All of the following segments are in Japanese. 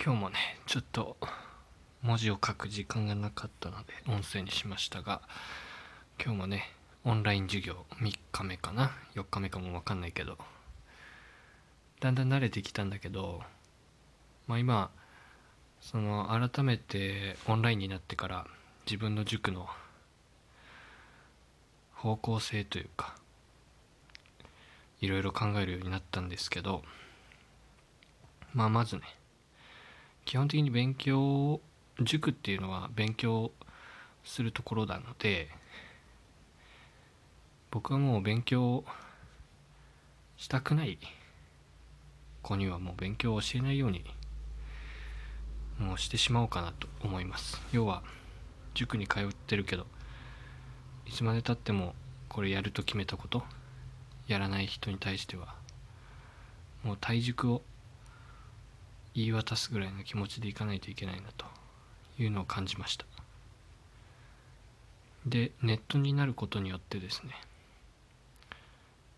今日もねちょっと文字を書く時間がなかったので音声にしましたが今日もねオンライン授業3日目かな？4日目かも分かんないけど。だんだん慣れてきたんだけどまあ今その改めてオンラインになってから自分の塾の方向性というかいろいろ考えるようになったんですけどまあまずね基本的に勉強塾っていうのは勉強するところなので僕はもう勉強したくない子にはもう勉強を教えないようにもうしてしまおうかなと思います。要は塾に通ってるけどいつまでたってもこれやると決めたことやらない人に対してはもう退塾を言い渡すぐらいの気持ちでいかないといけないなというのを感じました。でネットになることによってですね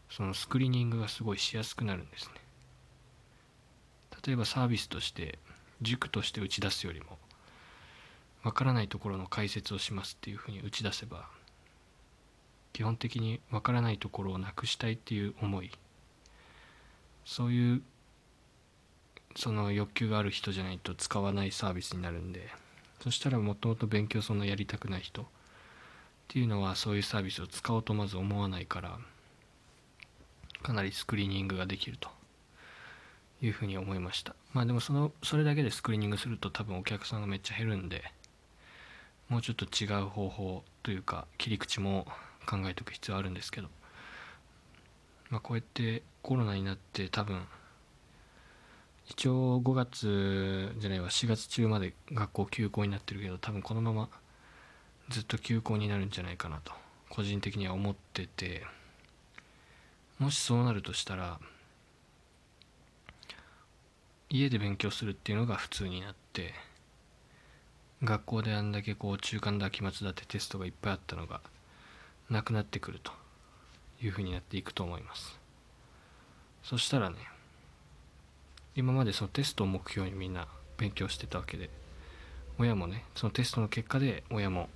そのスクリーニングがすごいしやすくなるんですね。例えばサービスとして塾として打ち出すよりもわからないところの解説をしますっていうふうに打ち出せば基本的にわからないところをなくしたいっていう思いそういうその欲求がある人じゃないと使わないサービスになるんでそしたらもともと勉強そんなやりたくない人っていうのはそういうサービスを使おうとまず思わないからかなりスクリーニングができると。いうふうに思いました。まあでもそのそれだけでスクリーニングすると多分お客さんがめっちゃ減るんでもうちょっと違う方法というか切り口も考えておく必要あるんですけどまあこうやってコロナになって多分一応5月じゃないわ4月中まで学校休校になってるけど多分このままずっと休校になるんじゃないかなと個人的には思っててもしそうなるとしたら家で勉強するっていうのが普通になって学校であんだけこう中間だ期末だってテストがいっぱいあったのがなくなってくるというふうになっていくと思います。そしたらね今までそのテストを目標にみんな勉強してたわけで親もねそのテストの結果で親も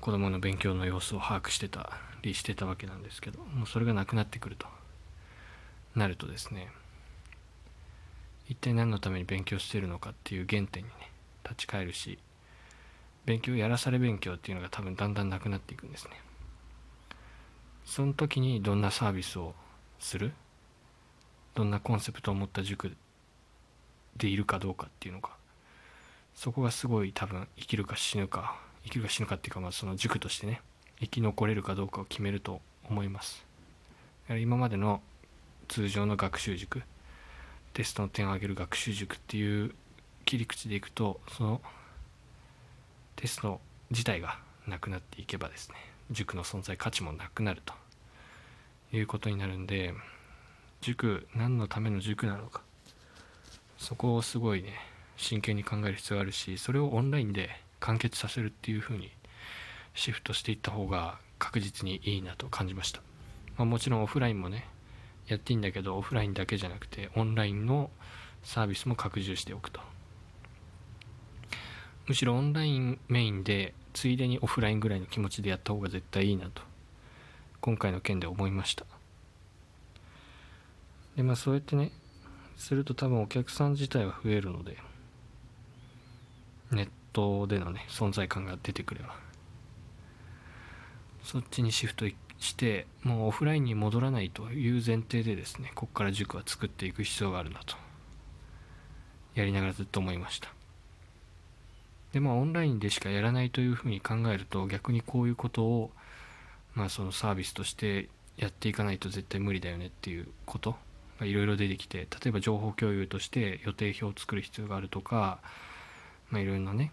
子供の勉強の様子を把握してたりしてたわけなんですけどもうそれがなくなってくると。なるとですね一体何のために勉強してるのかっていう原点にね立ち返るし勉強やらされ勉強っていうのが多分だんだんなくなっていくんですね。その時にどんなサービスをする？どんなコンセプトを持った塾でいるかどうかっていうのがそこがすごい多分生きるか死ぬか生きるか死ぬかっていうかまあその塾としてね生き残れるかどうかを決めると思います。今までの通常の学習塾テストの点を上げる学習塾っていう切り口でいくとそのテスト自体がなくなっていけばですね塾の存在価値もなくなるということになるんで塾何のための塾なのかそこをすごいね真剣に考える必要があるしそれをオンラインで完結させるっていう風にシフトしていった方が確実にいいなと感じました、まあ、もちろんオフラインもねやっていいんだけどオフラインだけじゃなくてオンラインのサービスも拡充しておくと。むしろオンラインメインでついでにオフラインぐらいの気持ちでやった方が絶対いいなと今回の件で思いました。でまあそうやってねすると多分お客さん自体は増えるのでネットでのね存在感が出てくれば。そっちにシフトしてもうオフラインに戻らないという前提でですねここから塾は作っていく必要があるなと。やりながらずっと思いました。でまあオンラインでしかやらないというふうに考えると逆にこういうことをまあそのサービスとしてやっていかないと絶対無理だよねっていうこといろいろ出てきて例えば情報共有として予定表を作る必要があるとかいろいろなね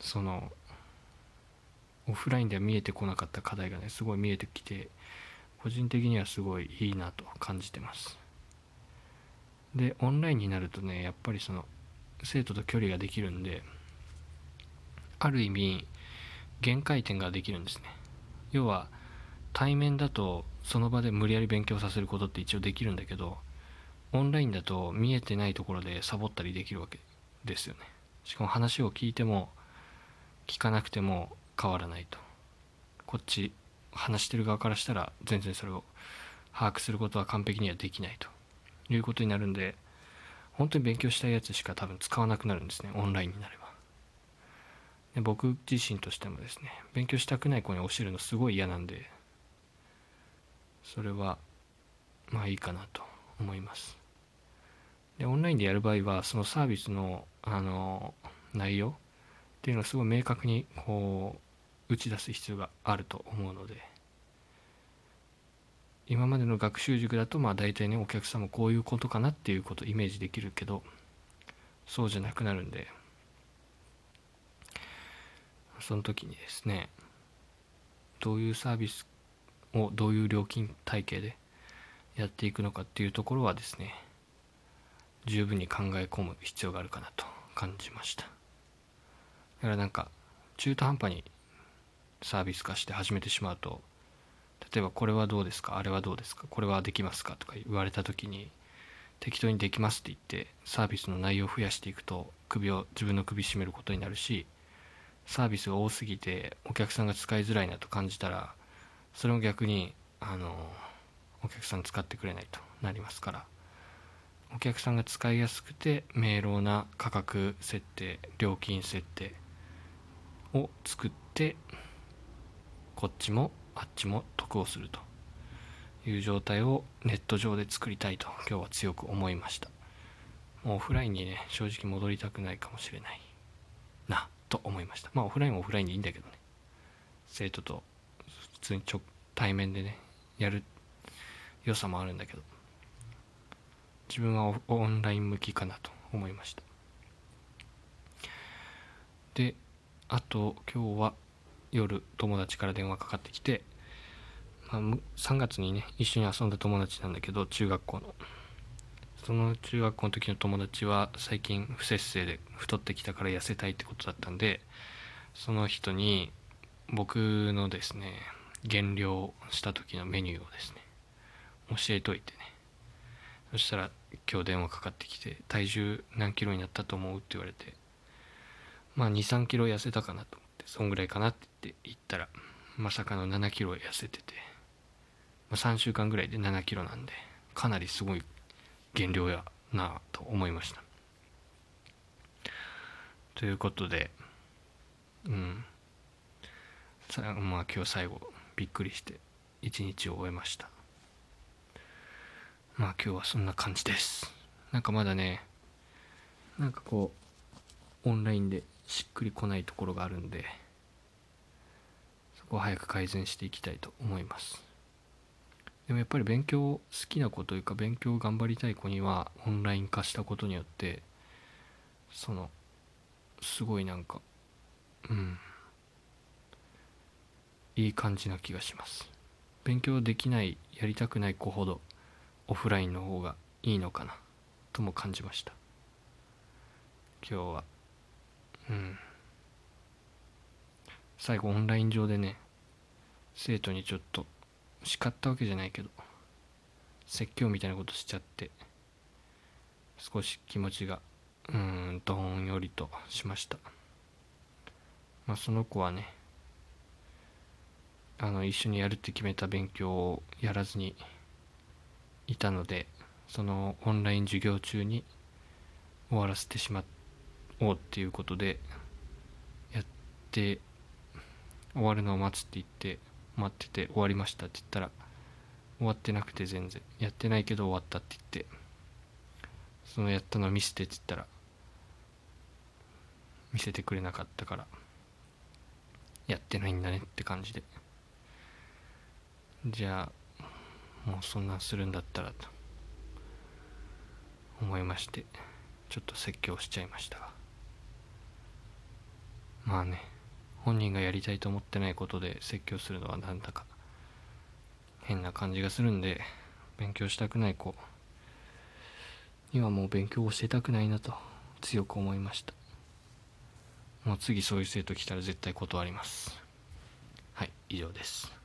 そのオフラインでは見えてこなかった課題がねすごい見えてきて個人的にはすごいいいなと感じてます。でオンラインになるとねやっぱりその生徒と距離ができるんである意味限界点ができるんですね。要は対面だとその場で無理やり勉強させることって一応できるんだけどオンラインだと見えてないところでサボったりできるわけですよね。しかも話を聞いても聞かなくても変わらないと。こっち話してる側からしたら全然それを把握することは完璧にはできないと。いうことになるんで本当に勉強したいやつしか多分使わなくなるんですね。オンラインになれば。で僕自身としてもですね勉強したくない子に教えるのすごい嫌なんでそれはまあいいかなと思います。でオンラインでやる場合はそのサービスのあの内容っていうのをすごい明確にこう打ち出す必要があると思うので。今までの学習塾だとまあ大体ねお客さんもこういうことかなっていうことをイメージできるけどそうじゃなくなるんで。その時にですねどういうサービスをどういう料金体系でやっていくのかっていうところはですね十分に考え込む必要があるかなと感じました。だからなんか中途半端にサービス化して始めてしまうと例えばこれはどうですかあれはどうですかこれはできますかとか言われた時に適当にできますって言ってサービスの内容を増やしていくと首を自分の首絞めることになるしサービスが多すぎてお客さんが使いづらいなと感じたらそれも逆にあのお客さん使ってくれないとなりますからお客さんが使いやすくて明朗な価格設定料金設定を作ってこっちもあっちも得をするという状態をネット上で作りたいと今日は強く思いました。もうオフラインにね正直戻りたくないかもしれないなと思いました。まあオフラインはオフラインでいいんだけどね。生徒と通に直対面でねやる良さもあるんだけど自分はオンライン向きかなと思いました。であと今日は夜友達から電話かかってきて、まあ、3月にね一緒に遊んだ友達なんだけど中学校の。その中学校の時の友達は最近不摂生で太ってきたから痩せたいってことだったんでその人に僕のですね減量した時のメニューをですね教えといてね。そしたら今日電話かかってきて体重何キロになったと思うって言われてまあ23キロ痩せたかなと思ってそんぐらいかなって言ったらまさかの7キロ痩せてて、まあ、3週間ぐらいで7キロなんでかなりすごい減量やなと思いました。ということでうん。さまあ今日最後びっくりして一日を終えました。まあ今日はそんな感じです。なんかまだねなんかこうオンラインでしっくりこないところがあるんでそこを早く改善していきたいと思います。でもやっぱり勉強好きな子というか勉強頑張りたい子にはオンライン化したことによってそのすごいなんかうんいい感じな気がします。勉強できないやりたくない子ほどオフラインの方がいいのかなとも感じました。今日はうん。最後オンライン上でね生徒にちょっと叱ったわけじゃないけど説教みたいなことしちゃって少し気持ちがうーんどんよりとしました。まあその子はねあの一緒にやるって決めた勉強をやらずにいたのでそのオンライン授業中に終わらせてしまおうっていうことでやって終わるのを待つって言って待ってて終わりましたって言ったら終わってなくて全然やってないけど終わったって言ってそのやったの見せてって言ったら見せてくれなかったからやってないんだねって感じで。じゃあもうそんなするんだったらと思いましてちょっと説教しちゃいましたが。まあね本人がやりたいと思ってないことで説教するのはなんだか変な感じがするんで勉強したくない子にはもう勉強を教えたくないなと強く思いました。もう次そういう生徒来たら絶対断ります。はい以上です。